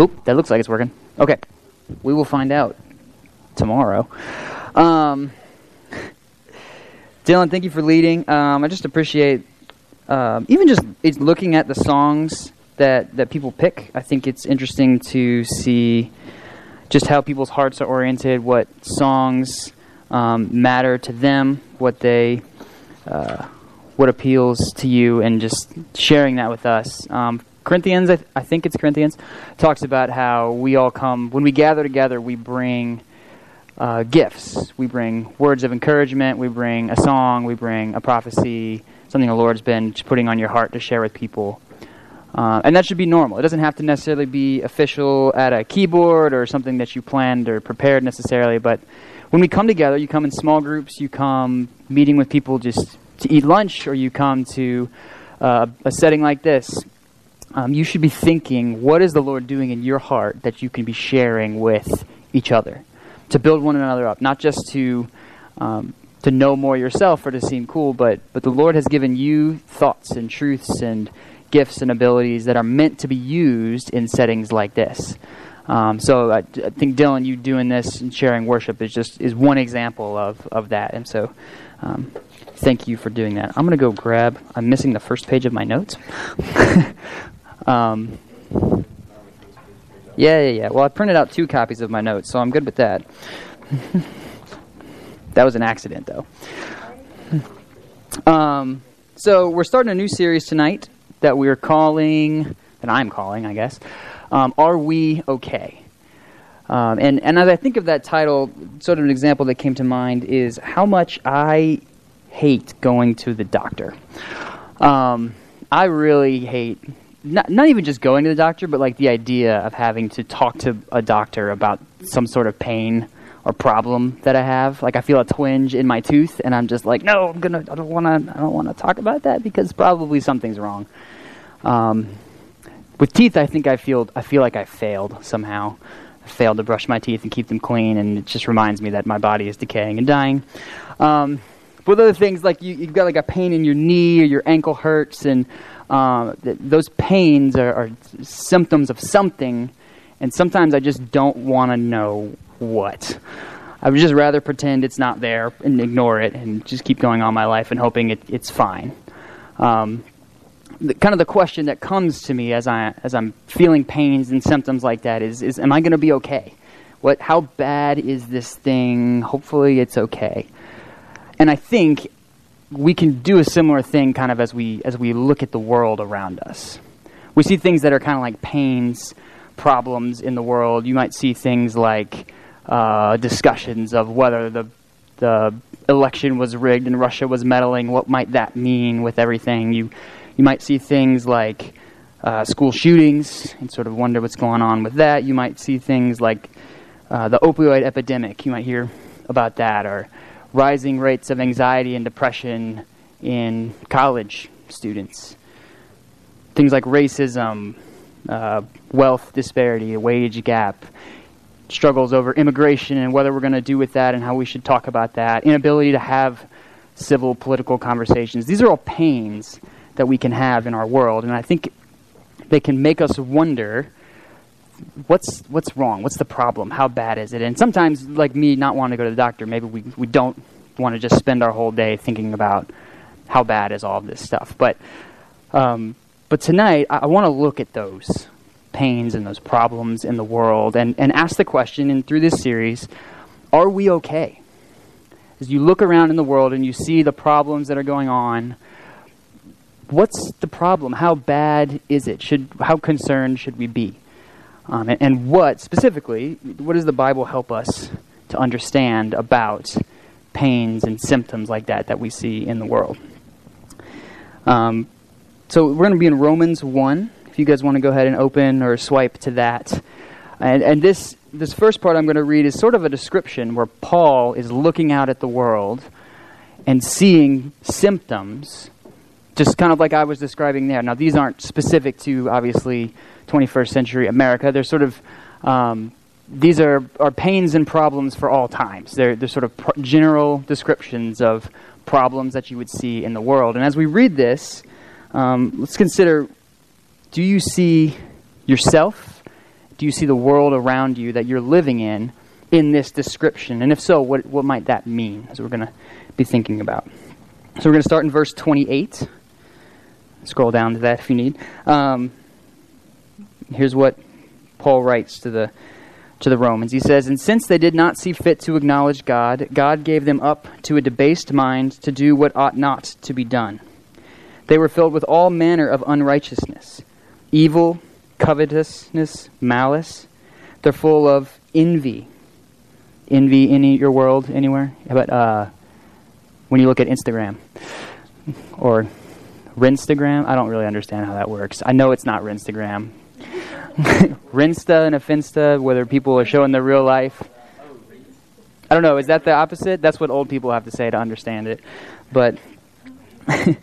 Oop, that looks like it's working. Okay, we will find out tomorrow. Um, Dylan, thank you for leading. Um, I just appreciate um, even just it's looking at the songs that that people pick. I think it's interesting to see just how people's hearts are oriented, what songs um, matter to them, what they uh, what appeals to you, and just sharing that with us. Corinthians, I, th- I, think it's Corinthians, talks about how we all come when we gather together. We bring uh, gifts. We bring words of encouragement. We bring a song. We bring a prophecy. Something the Lord's been putting on your heart to share with people. Uh, and that should be normal. It doesn't have to necessarily be official at a keyboard or something that you planned or prepared necessarily. But when we come together, you come in small groups. You come meeting with people just to eat lunch, or you come to uh, a setting like this. Um, you should be thinking, what is the Lord doing in your heart that you can be sharing with each other? to build one another up, not just to um, to know more yourself or to seem cool, but but the Lord has given you thoughts and truths and gifts and abilities that are meant to be used in settings like this. Um, so I, I, think Dylan, you doing this and sharing worship is just is one example of of that. And so, um, thank you for doing that. I'm gonna go grab. I'm missing the first page of my notes. um, yeah, yeah, yeah. Well, I printed out two copies of my notes, so I'm good with that. that was an accident, though. Um, so we're starting a new series tonight that we're calling, that I'm calling, I guess. Um, Are we okay? Um, and and as I think of that title, sort of an example that came to mind is how much I hate going to the doctor. Um, I really hate not, not even just going to the doctor, but like the idea of having to talk to a doctor about some sort of pain or problem that I have. Like I feel a twinge in my tooth, and I'm just like, no, I'm gonna, I don't want to, I don't want to talk about that because probably something's wrong. Um, with teeth, I think I feel, I feel like I failed somehow. I failed to brush my teeth and keep them clean, and it just reminds me that my body is decaying and dying. Um, but other things like you, you've got like a pain in your knee or your ankle hurts, and uh, th- those pains are, are, symptoms of something, and sometimes I just don't want to know what. I would just rather pretend it's not there and ignore it and just keep going on my life and hoping it, it's fine. Um, the, kind of the question that comes to me as I as I'm feeling pains and symptoms like that is is am I going to be okay? What how bad is this thing? Hopefully it's okay. And I think we can do a similar thing kind of as we as we look at the world around us. We see things that are kind of like pains, problems in the world. You might see things like uh, discussions of whether the the election was rigged and Russia was meddling. What might that mean with everything? You you might see things like uh, school shootings and sort of wonder what's going on with that. You might see things like uh, the opioid epidemic. You might hear about that or rising rates of anxiety and depression in college students. Things like racism, uh, wealth disparity, wage gap, struggles over immigration and whether we're going to do with that and how we should talk about that, inability to have civil political conversations. These are all pains that we can have in our world, and I think they can make us wonder what's what's wrong? What's the problem? How bad is it? And sometimes, like me, not wanting to go to the doctor, maybe we we don't want to just spend our whole day thinking about how bad is all of this stuff. But um, but tonight, I, I want to look at those pains and those problems in the world and, and ask the question, and through this series, are we okay? As you look around in the world and you see the problems that are going on, what's the problem? How bad is it? Should how concerned should we be? Um, and, and, what, specifically, what does the Bible help us to understand about pains and symptoms like that that we see in the world? Um, so we're going to be in Romans 1. If you guys want to go ahead and open or swipe to that. And, and this, this first part I'm going to read is sort of a description where Paul is looking out at the world and seeing symptoms, just kind of like I was describing there. Now, these aren't specific to, obviously, 21st century America. They're sort of um, these are, are pains and problems for all times. They're, they're sort of pr- general descriptions of problems that you would see in the world. And as we read this, um, let's consider do you see yourself do you see the world around you that you're living in in this description? And if so, what, what might that mean? As we're going to be thinking about. So we're going to start in verse 28. Scroll down to that if you need. Um, here's what Paul writes to the to the Romans. He says, And since they did not see fit to acknowledge God, God gave them up to a debased mind to do what ought not to be done. They were filled with all manner of unrighteousness, evil, covetousness, malice. They're full of envy. Envy in your world anywhere? About uh, when you look at Instagram or Rinstagram? I don't really understand how that works. I know it's not Rinstagram. Rinsta and a Finsta, whether people are showing their real life. I don't know. Is that the opposite? That's what old people have to say to understand it. But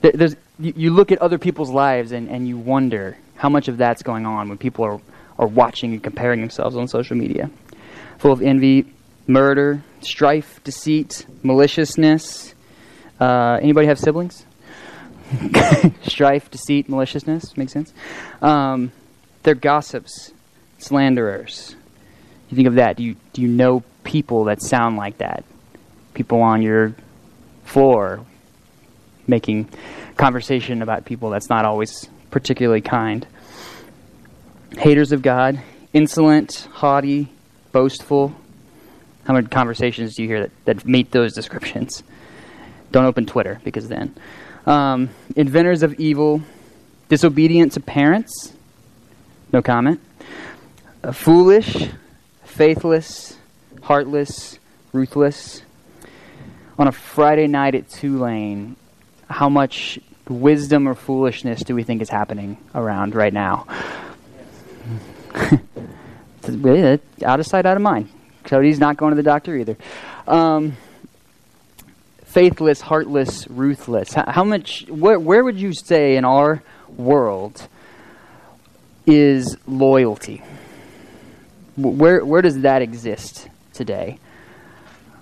there's, you, look at other people's lives and, and you wonder how much of that's going on when people are, are watching and comparing themselves on social media. Full of envy, murder, strife, deceit, maliciousness. Uh, anybody have siblings? strife, deceit, maliciousness. Makes sense? Um, they're gossips, slanderers. You think of that. Do you, do you know people that sound like that? People on your floor making conversation about people that's not always particularly kind. Haters of God, insolent, haughty, boastful. How many conversations do you hear that, that meet those descriptions? Don't open Twitter because then. Um, inventors of evil, disobedient to parents, no comment. Uh, foolish, faithless, heartless, ruthless. On a Friday night at Tulane, how much wisdom or foolishness do we think is happening around right now? out of sight, out of mind. Cody's not going to the doctor either. Um, faithless, heartless, ruthless. How, how much? Where, where would you say in our world is loyalty. Where where does that exist today?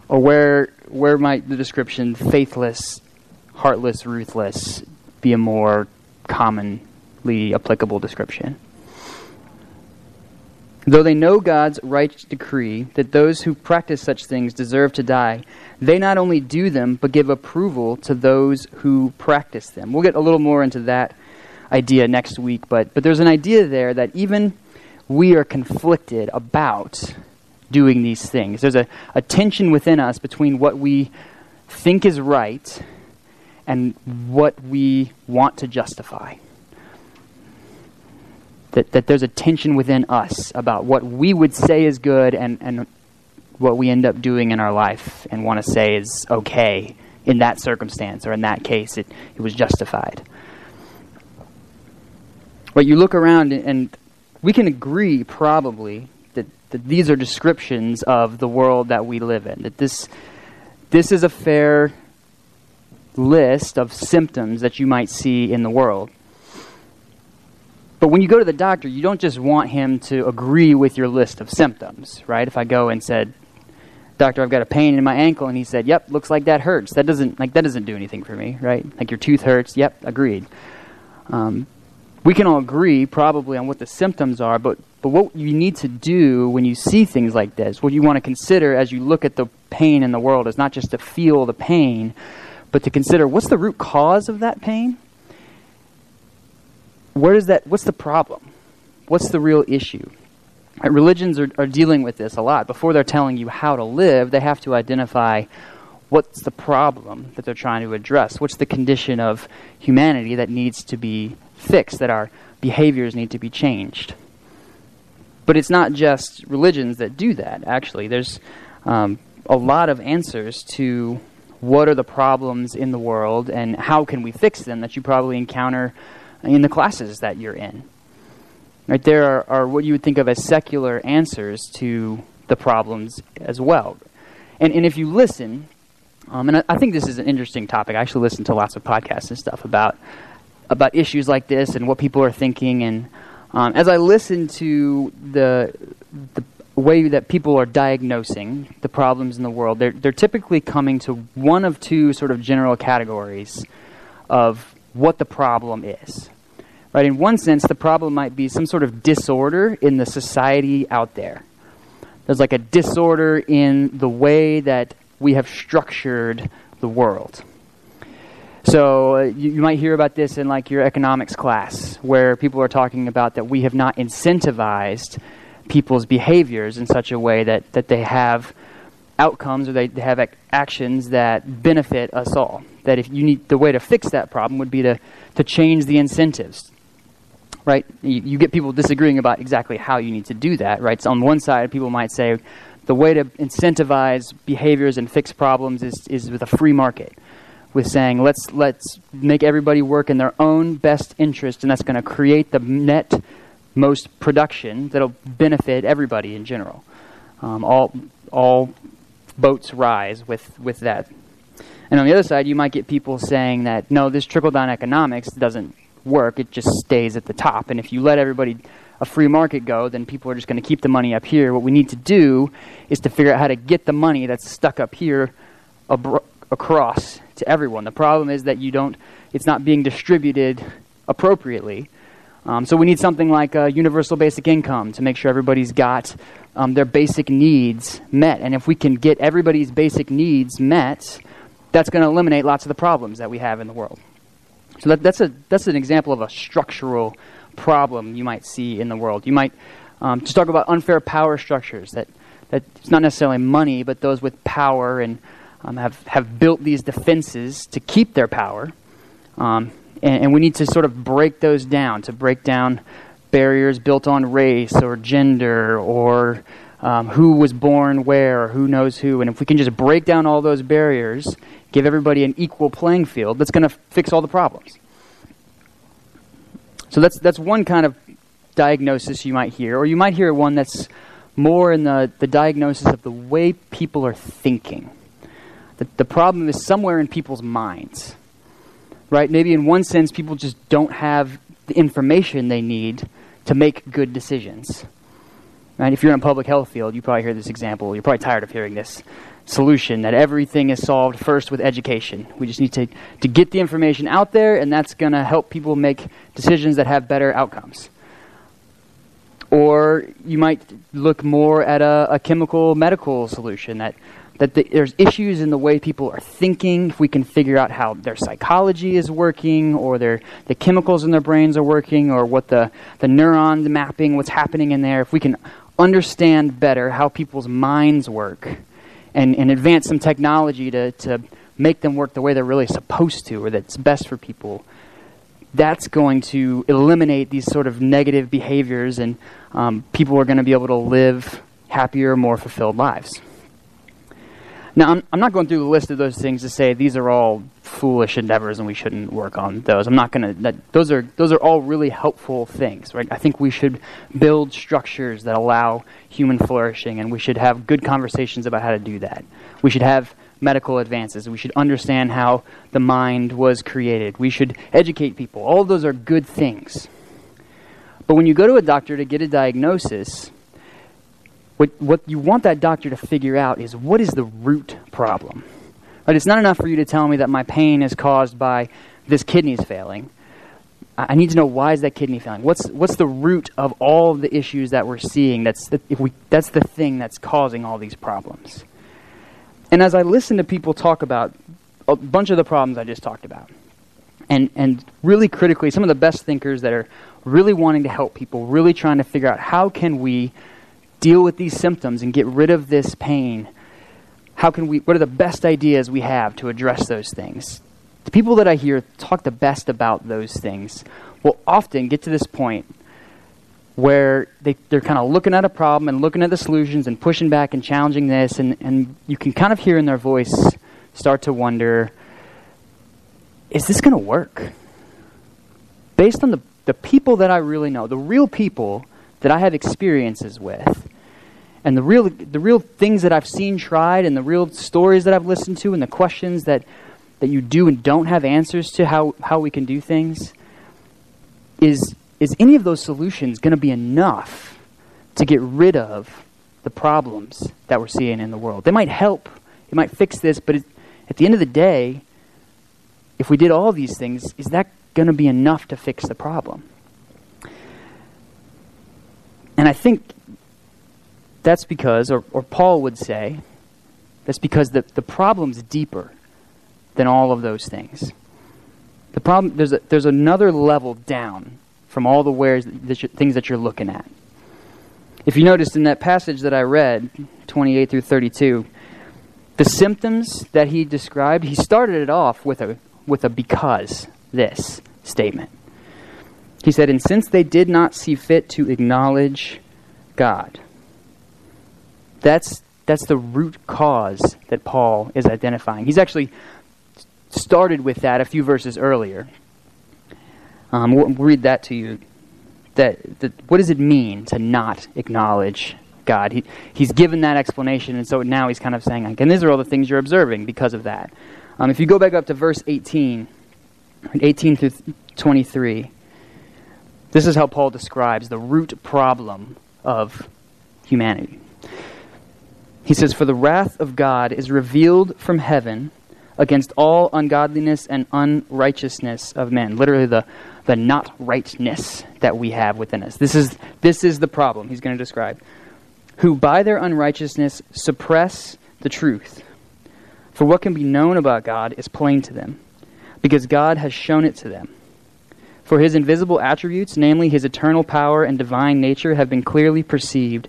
Or where where might the description faithless, heartless, ruthless be a more commonly applicable description? Though they know God's right decree that those who practice such things deserve to die, they not only do them, but give approval to those who practice them. We'll get a little more into that idea next week, but, but there's an idea there that even we are conflicted about doing these things. There's a, a tension within us between what we think is right and what we want to justify. That, that there's a tension within us about what we would say is good and, and what we end up doing in our life and want to say is okay in that circumstance or in that case it, it was justified. But you look around and we can agree probably that, that these are descriptions of the world that we live in. That this this is a fair list of symptoms that you might see in the world. But when you go to the doctor, you don't just want him to agree with your list of symptoms, right? If I go and said, "Doctor, I've got a pain in my ankle," and he said, "Yep, looks like that hurts." That doesn't like that doesn't do anything for me, right? Like your tooth hurts. Yep, agreed. Um, we can all agree probably on what the symptoms are, but, but what you need to do when you see things like this, what you want to consider as you look at the pain in the world is not just to feel the pain, but to consider what's the root cause of that pain? Where is that, what's the problem? What's the real issue? Right, religions are, are dealing with this a lot. Before they're telling you how to live, they have to identify what's the problem that they're trying to address. What's the condition of humanity that needs to be fixed, that our behaviors need to be changed. But it's not just religions that do that, actually. There's um, a lot of answers to what are the problems in the world and how can we fix them that you probably encounter in the classes that you're in. Right there are, are what you would think of as secular answers to the problems as well. And, and if you listen, um, and I, I, think this is an interesting topic. I actually listen to lots of podcasts and stuff about about issues like this and what people are thinking. And um, as I listen to the the way that people are diagnosing the problems in the world, they're they're typically coming to one of two sort of general categories of what the problem is. Right? In one sense, the problem might be some sort of disorder in the society out there. There's like a disorder in the way that we have structured the world. So uh, you, you, might hear about this in like your economics class, where people are talking about that we have not incentivized people's behaviors in such a way that, that they have outcomes or they, they have ac- actions that benefit us all. That if you need the way to fix that problem would be to, to change the incentives. Right? You, you get people disagreeing about exactly how you need to do that, right? So on one side, people might say the way to incentivize behaviors and fix problems is, is with a free market with saying let's let's make everybody work in their own best interest and that's going to create the net most production that'll benefit everybody in general. Um, all all boats rise with with that. And on the other side you might get people saying that no this trickle down economics doesn't work it just stays at the top and if you let everybody a free market go then people are just going to keep the money up here what we need to do is to figure out how to get the money that's stuck up here abro- across to everyone. The problem is that you don't, it's not being distributed appropriately. Um, so we need something like a universal basic income to make sure everybody's got um, their basic needs met. And if we can get everybody's basic needs met, that's going to eliminate lots of the problems that we have in the world. So that, that's, a, that's an example of a structural problem you might see in the world. You might um, just talk about unfair power structures that, that it's not necessarily money, but those with power and um, have, have built these defenses to keep their power. Um, and, and, we need to sort of break those down, to break down barriers built on race or gender or um, who was born where or who knows who. And if we can just break down all those barriers, give everybody an equal playing field, that's going to fix all the problems. So that's, that's one kind of diagnosis you might hear. Or you might hear one that's more in the, the diagnosis of the way people are thinking. The, the problem is somewhere in people's minds. Right? Maybe in one sense, people just don't have the information they need to make good decisions. Right? If you're in a public health field, you probably hear this example. You're probably tired of hearing this solution that everything is solved first with education. We just need to, to get the information out there, and that's going to help people make decisions that have better outcomes. Or you might look more at a, a chemical medical solution that that the, there's issues in the way people are thinking. If we can figure out how their psychology is working, or their the chemicals in their brains are working, or what the the neurons mapping, what's happening in there. If we can understand better how people's minds work, and and advance some technology to to make them work the way they're really supposed to, or that's best for people. That's going to eliminate these sort of negative behaviors, and um, people are going to be able to live happier, more fulfilled lives. Now, I'm, I'm not going through the list of those things to say these are all foolish endeavors and we shouldn't work on those. I'm not going to. Those are those are all really helpful things, right? I think we should build structures that allow human flourishing, and we should have good conversations about how to do that. We should have medical advances. We should understand how the mind was created. We should educate people. All those are good things. But when you go to a doctor to get a diagnosis, what, what you want that doctor to figure out is what is the root problem. Right? It's not enough for you to tell me that my pain is caused by this kidney's failing. I need to know why is that kidney failing. What's what's the root of all the issues that we're seeing? That's the, if we that's the thing that's causing all these problems. And as I listen to people talk about a bunch of the problems I just talked about, and and really critically, some of the best thinkers that are really wanting to help people, really trying to figure out how can we deal with these symptoms and get rid of this pain, how can we, what are the best ideas we have to address those things? The people that I hear talk the best about those things will often get to this point where they, they're kind of looking at a problem and looking at the solutions and pushing back and challenging this, and, and you can kind of hear in their voice start to wonder is this going to work? Based on the, the people that I really know, the real people that I have experiences with, and the real the real things that I've seen tried and the real stories that I've listened to and the questions that that you do and don't have answers to how, how we can do things is is any of those solutions going to be enough to get rid of the problems that we're seeing in the world? They might help, it might fix this, but it, at the end of the day, if we did all these things, is that going to be enough to fix the problem? And I think that's because, or, or Paul would say, that's because the, the problem's deeper than all of those things. The problem, there's, a, there's another level down from all the wares, that things that you're looking at. If you noticed in that passage that I read, 28 through 32, the symptoms that he described, he started it off with a, with a because this statement. He said, And since they did not see fit to acknowledge God, that's, that's the root cause that Paul is identifying. He's actually started with that a few verses earlier. Um, we'll read that to you. That, that, what does it mean to not acknowledge God? He, he's given that explanation, and so now he's kind of saying, like, and these are all the things you're observing because of that. Um, if you go back up to verse 18, 18 through 23, this is how Paul describes the root problem of humanity. He says, For the wrath of God is revealed from heaven against all ungodliness and unrighteousness of men. Literally, the, the not rightness that we have within us. This is, this is the problem he's going to describe. Who by their unrighteousness suppress the truth. For what can be known about God is plain to them, because God has shown it to them. For his invisible attributes, namely his eternal power and divine nature, have been clearly perceived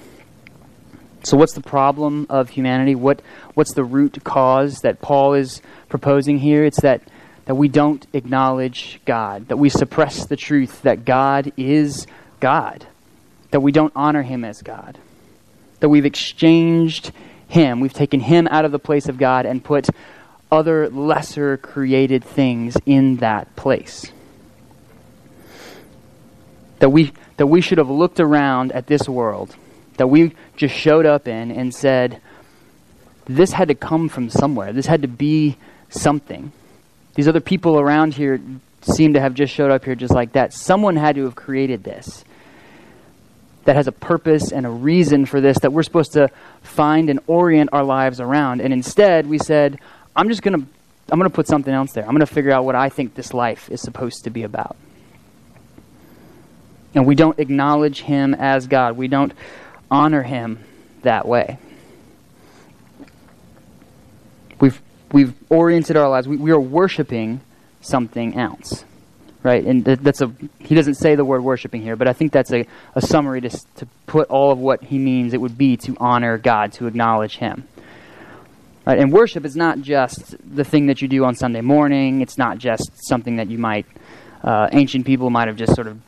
So, what's the problem of humanity? What, what's the root cause that Paul is proposing here? It's that, that we don't acknowledge God, that we suppress the truth that God is God, that we don't honor Him as God, that we've exchanged Him, we've taken Him out of the place of God and put other lesser created things in that place. That we, that we should have looked around at this world that we just showed up in and said, this had to come from somewhere. This had to be something. These other people around here seem to have just showed up here just like that. Someone had to have created this that has a purpose and a reason for this that we're supposed to find and orient our lives around. And instead, we said, I'm just going to I'm going to put something else there. I'm going to figure out what I think this life is supposed to be about. And we don't acknowledge him as God. We don't honor him that way. We've, we've oriented our lives, we, we are worshiping something else. Right? And that's a, he doesn't say the word worshiping here, but I think that's a, a summary to, to put all of what he means it would be to honor God, to acknowledge him. Right? And worship is not just the thing that you do on Sunday morning. It's not just something that you might, uh, ancient people might have just sort of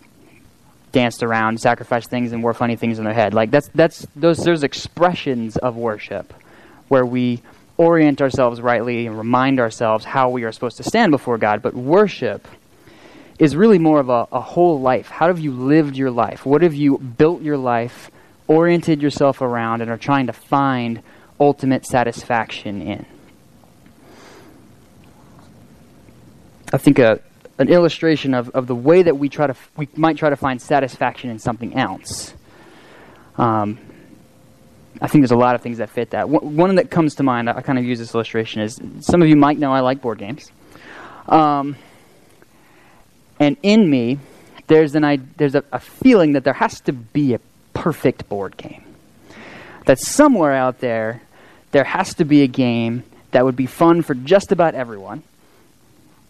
danced around, sacrificed things, and wore funny things in their head. Like that's that's those those expressions of worship where we orient ourselves rightly and remind ourselves how we are supposed to stand before God. But worship is really more of a, a whole life. How have you lived your life? What have you built your life, oriented yourself around, and are trying to find ultimate satisfaction in? I think a an illustration of, of the way that we try to we might try to find satisfaction in something else. Um, I think there's a lot of things that fit that. One that comes to mind, I kind of use this illustration, is some of you might know I like board games. Um, and in me, there's, an, there's a, a feeling that there has to be a perfect board game. That somewhere out there, there has to be a game that would be fun for just about everyone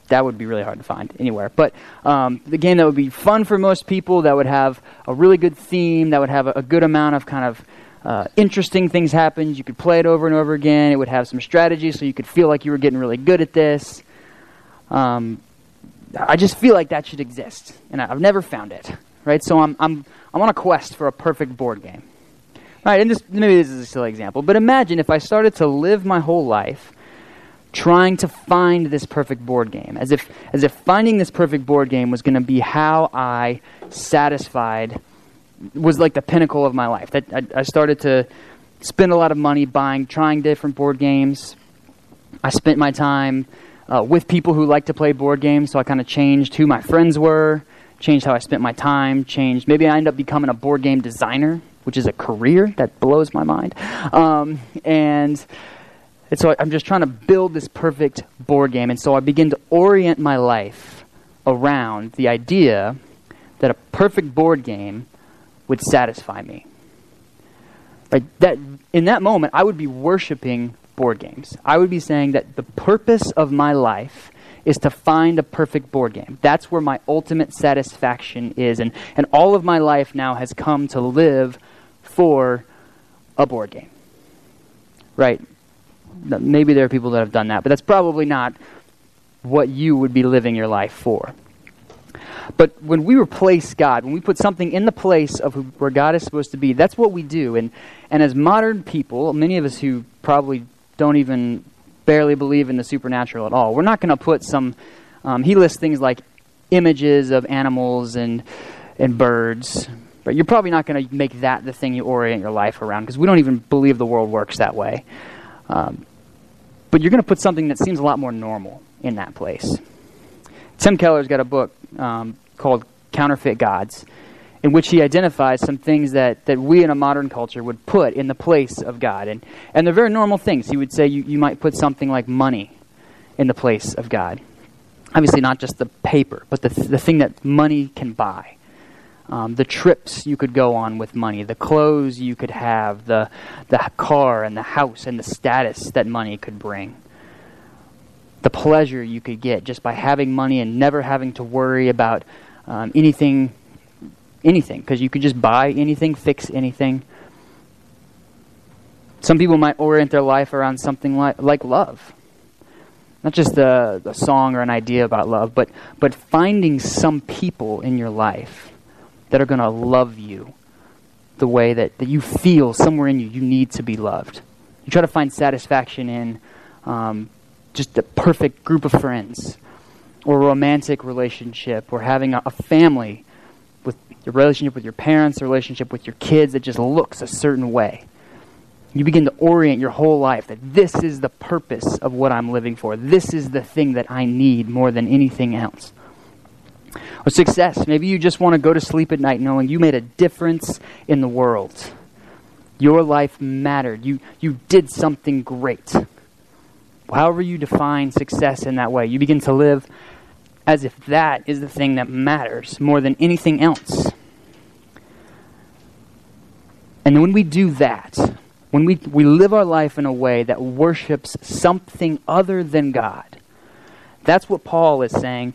that would be really hard to find anywhere. But um, the game that would be fun for most people, that would have a really good theme, that would have a, a good amount of kind of uh, interesting things happen. You could play it over and over again. It would have some strategy, so you could feel like you were getting really good at this. Um, I just feel like that should exist, and I've never found it. Right, so I'm I'm I'm on a quest for a perfect board game. All right, and this maybe this is a silly example, but imagine if I started to live my whole life trying to find this perfect board game, as if, as if finding this perfect board game was going to be how I satisfied, was like the pinnacle of my life. That I, I started to spend a lot of money buying, trying different board games. I spent my time uh, with people who like to play board games, so I kind of changed who my friends were, changed how I spent my time, changed. Maybe I ended up becoming a board game designer, which is a career that blows my mind. Um, and, and so I'm just trying to build this perfect board game. And so I begin to orient my life around the idea that a perfect board game would satisfy me. Right? That in that moment, I would be worshiping board games. I would be saying that the purpose of my life is to find a perfect board game. That's where my ultimate satisfaction is. And, and all of my life now has come to live for a board game. Right? Maybe there are people that have done that, but that's probably not what you would be living your life for. But when we replace God, when we put something in the place of where God is supposed to be, that's what we do. And, and as modern people, many of us who probably don't even barely believe in the supernatural at all, we're not going to put some. Um, he lists things like images of animals and, and birds. But you're probably not going to make that the thing you orient your life around because we don't even believe the world works that way. Um, but you're going to put something that seems a lot more normal in that place. Tim Keller's got a book um, called Counterfeit Gods, in which he identifies some things that, that we in a modern culture would put in the place of God. And, and they're very normal things. He would say you, you might put something like money in the place of God. Obviously, not just the paper, but the, the thing that money can buy. Um, the trips you could go on with money, the clothes you could have, the, the car and the house and the status that money could bring the pleasure you could get just by having money and never having to worry about um, anything, anything, because you could just buy anything, fix anything. Some people might orient their life around something like, like love. Not just a, a song or an idea about love, but, but finding some people in your life that are going to love you the way that, that you feel somewhere in you you need to be loved. You try to find satisfaction in um, just a perfect group of friends or romantic relationship or having a, a family with your relationship with your parents, a relationship with your kids that just looks a certain way. You begin to orient your whole life that this is the purpose of what I'm living for. This is the thing that I need more than anything else. Or success. Maybe you just want to go to sleep at night knowing you made a difference in the world. Your life mattered. You, you did something great however you define success in that way, you begin to live as if that is the thing that matters more than anything else. And when we do that, when we, we live our life in a way that worships something other than God, that's what Paul is saying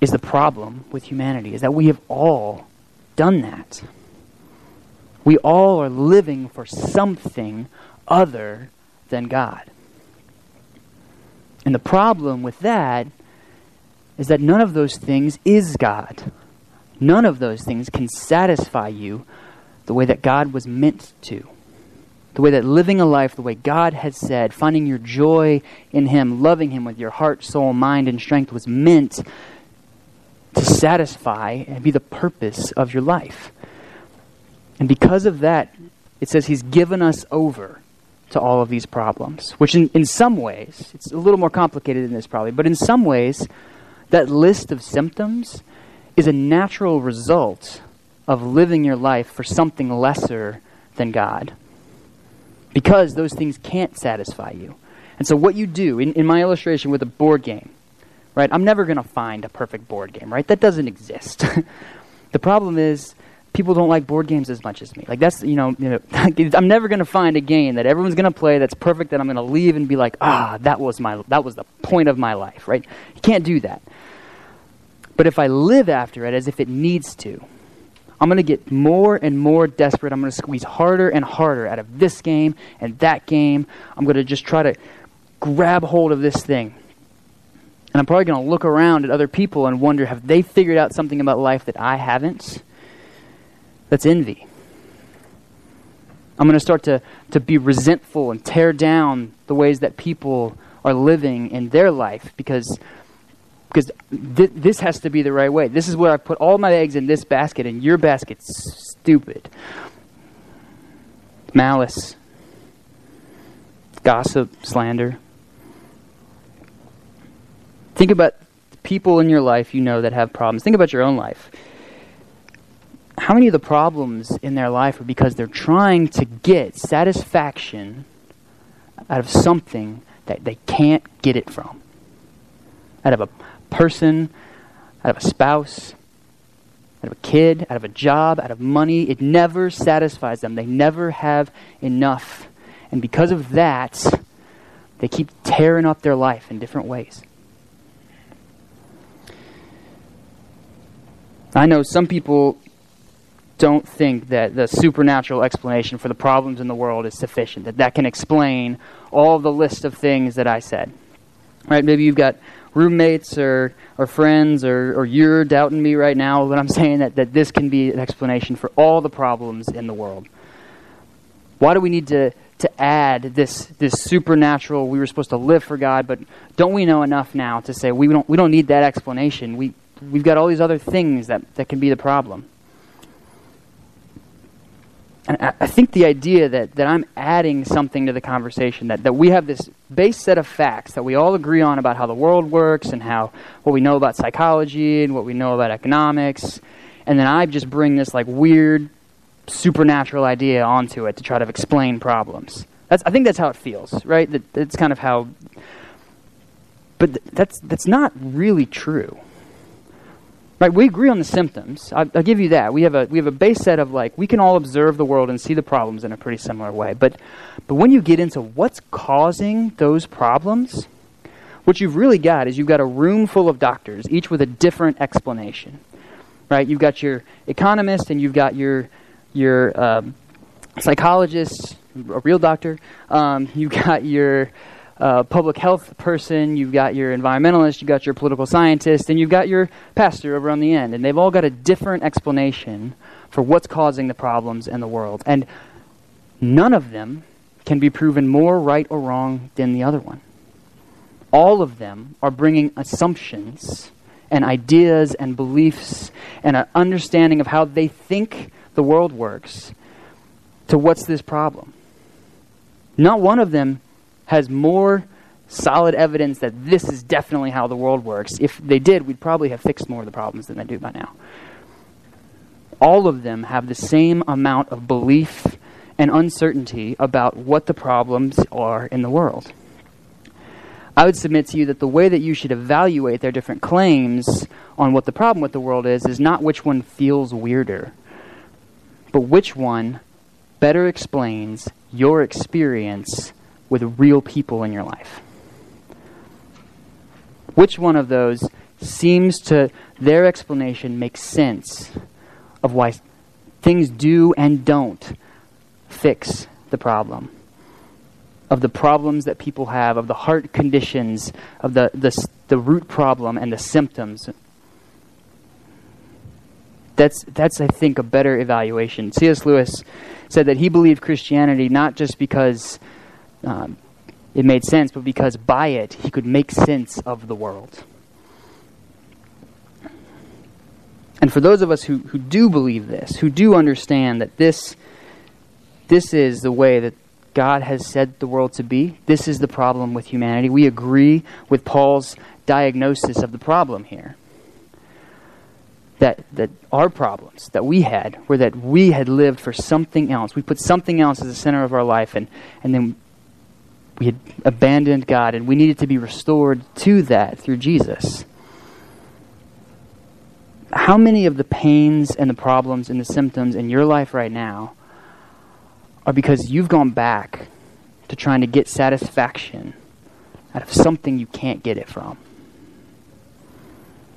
is the problem with humanity, is that we have all done that. We all are living for something other than God. And the problem with that is that none of those things is God. None of those things can satisfy you the way that God was meant to. The way that living a life the way God has said, finding your joy in Him, loving Him with your heart, soul, mind, and strength was meant to satisfy and be the purpose of your life. And because of that, it says He's given us over to all of these problems, which in, in some ways, it's a little more complicated than this probably, but in some ways, that list of symptoms is a natural result of living your life for something lesser than God. Because those things can't satisfy you. And so, what you do, in, in my illustration with a board game, right, I'm never going to find a perfect board game, right? That doesn't exist. the problem is, people don't like board games as much as me. Like that's you know, you know I'm never going to find a game that everyone's going to play that's perfect that I'm going to leave and be like, "Ah, that was my that was the point of my life," right? You can't do that. But if I live after it as if it needs to, I'm going to get more and more desperate. I'm going to squeeze harder and harder out of this game and that game. I'm going to just try to grab hold of this thing. And I'm probably going to look around at other people and wonder have they figured out something about life that I haven't? That's envy. I'm going to start to, to be resentful and tear down the ways that people are living in their life because, because th- this has to be the right way. This is where I put all my eggs in this basket, and your basket's stupid. malice, gossip, slander. Think about people in your life you know that have problems. Think about your own life. How many of the problems in their life are because they're trying to get satisfaction out of something that they can't get it from? Out of a person, out of a spouse, out of a kid, out of a job, out of money. It never satisfies them. They never have enough. And because of that, they keep tearing up their life in different ways. I know some people don't think that the supernatural explanation for the problems in the world is sufficient, that that can explain all the list of things that I said. Right? Maybe you've got roommates or, or friends or, or you're doubting me right now when I'm saying that, that this can be an explanation for all the problems in the world. Why do we need to, to add this, this supernatural, we were supposed to live for God, but don't we know enough now to say we don't, we don't need that explanation? We, we've got all these other things that, that can be the problem. And I, I think the idea that, that I'm adding something to the conversation, that, that we have this base set of facts that we all agree on about how the world works and how what we know about psychology and what we know about economics, and then I just bring this like weird supernatural idea onto it to try to explain problems. That's, I think that's how it feels, right? That, that's kind of how. But th- that's that's not really true. Right, we agree on the symptoms. I, will give you that. We have a we have a base set of like we can all observe the world and see the problems in a pretty similar way. But but when you get into what's causing those problems, what you've really got is you've got a room full of doctors, each with a different explanation. Right, you've got your economist and you've got your your um, psychologist, a real doctor. Um, you've got your public health person, you've got your environmentalist, you've got your political scientist, and you've got your pastor over on the end. And they've all got a different explanation for what's causing the problems in the world. And none of them can be proven more right or wrong than the other one. All of them are bringing assumptions and ideas and beliefs and an understanding of how they think the world works to what's this problem. Not one of them has more solid evidence that this is definitely how the world works. If they did, we'd probably have fixed more of the problems than they do by now. All of them have the same amount of belief and uncertainty about what the problems are in the world. I would submit to you that the way that you should evaluate their different claims on what the problem with the world is is not which one feels weirder, but which one better explains your experience with real people in your life? Which one of those seems to, their explanation make sense of why things do and don't fix the problem? Of the problems that people have, of the heart conditions, of the, the, the root problem and the symptoms. That's, that's, I think, a better evaluation. C.S. Lewis said that he believed Christianity not just because um, it made sense, but because by it he could make sense of the world. And for those of us who, who do believe this, who do understand that this, this is the way that God has said the world to be, this is the problem with humanity, we agree with Paul's diagnosis of the problem here. That, that our problems that we had were that we had lived for something else. We put something else as the center of our life, and, and then we had abandoned God, and we needed to be restored to that through Jesus. How many of the pains and the problems and the symptoms in your life right now are because you've gone back to trying to get satisfaction out of something you can't get it from?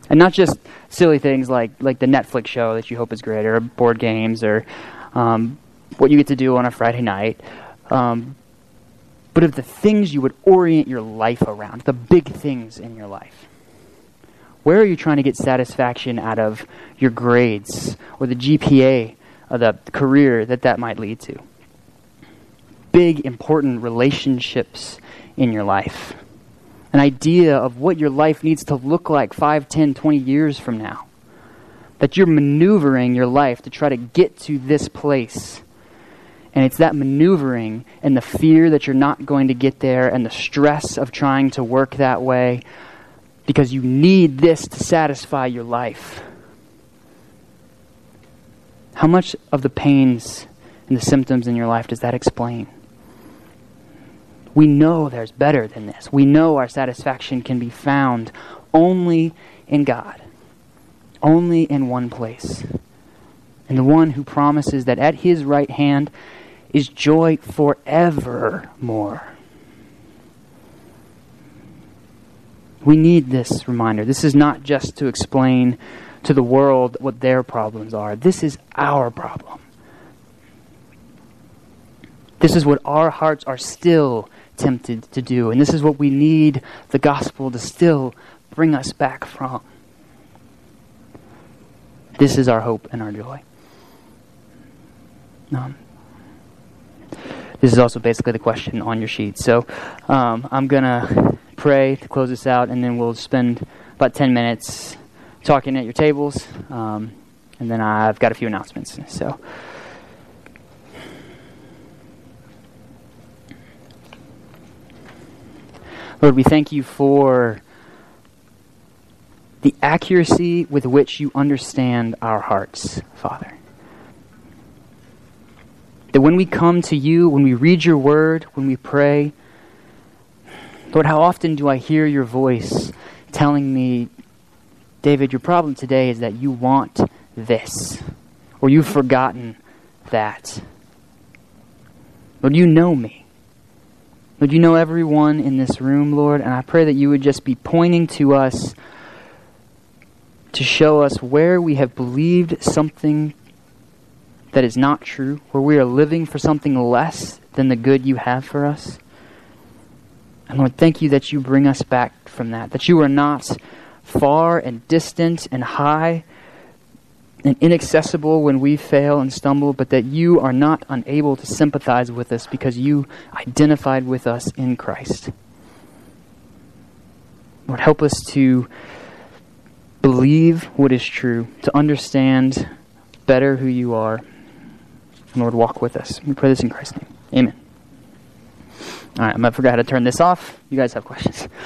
And not just silly things like, like the Netflix show that you hope is great, or board games, or um, what you get to do on a Friday night. Um, but of the things you would orient your life around, the big things in your life. Where are you trying to get satisfaction out of your grades or the GPA or the career that that might lead to? Big, important relationships in your life. An idea of what your life needs to look like 5, 10, 20 years from now. That you're maneuvering your life to try to get to this place And it's that maneuvering and the fear that you're not going to get there and the stress of trying to work that way because you need this to satisfy your life. How much of the pains and the symptoms in your life does that explain? We know there's better than this. We know our satisfaction can be found only in God, only in one place. And the one who promises that at his right hand is joy forevermore. We need this reminder. This is not just to explain to the world what their problems are, this is our problem. This is what our hearts are still tempted to do. And this is what we need the gospel to still bring us back from. This is our hope and our joy. Um, this is also basically the question on your sheet. So um, I'm going to pray to close this out, and then we'll spend about 10 minutes talking at your tables. Um, and then I've got a few announcements. So. Lord, we thank you for the accuracy with which you understand our hearts, Father. That when we come to you, when we read your word, when we pray, Lord, how often do I hear your voice telling me, David, your problem today is that you want this, or you've forgotten that. Lord, you know me. Lord, you know everyone in this room, Lord, and I pray that you would just be pointing to us to show us where we have believed something that is not true, where we are living for something less than the good you have for us. And Lord, thank you that you bring us back from that, that you are not far and distant and high, and inaccessible when we fail and stumble, but that you are not unable to sympathize with us because you identified with us in Christ. Lord, help us to believe what is true, to understand better who you are. And Lord, walk with us. We pray this in Christ's name. Amen. All right, I'm going to how to turn this off. You guys have questions.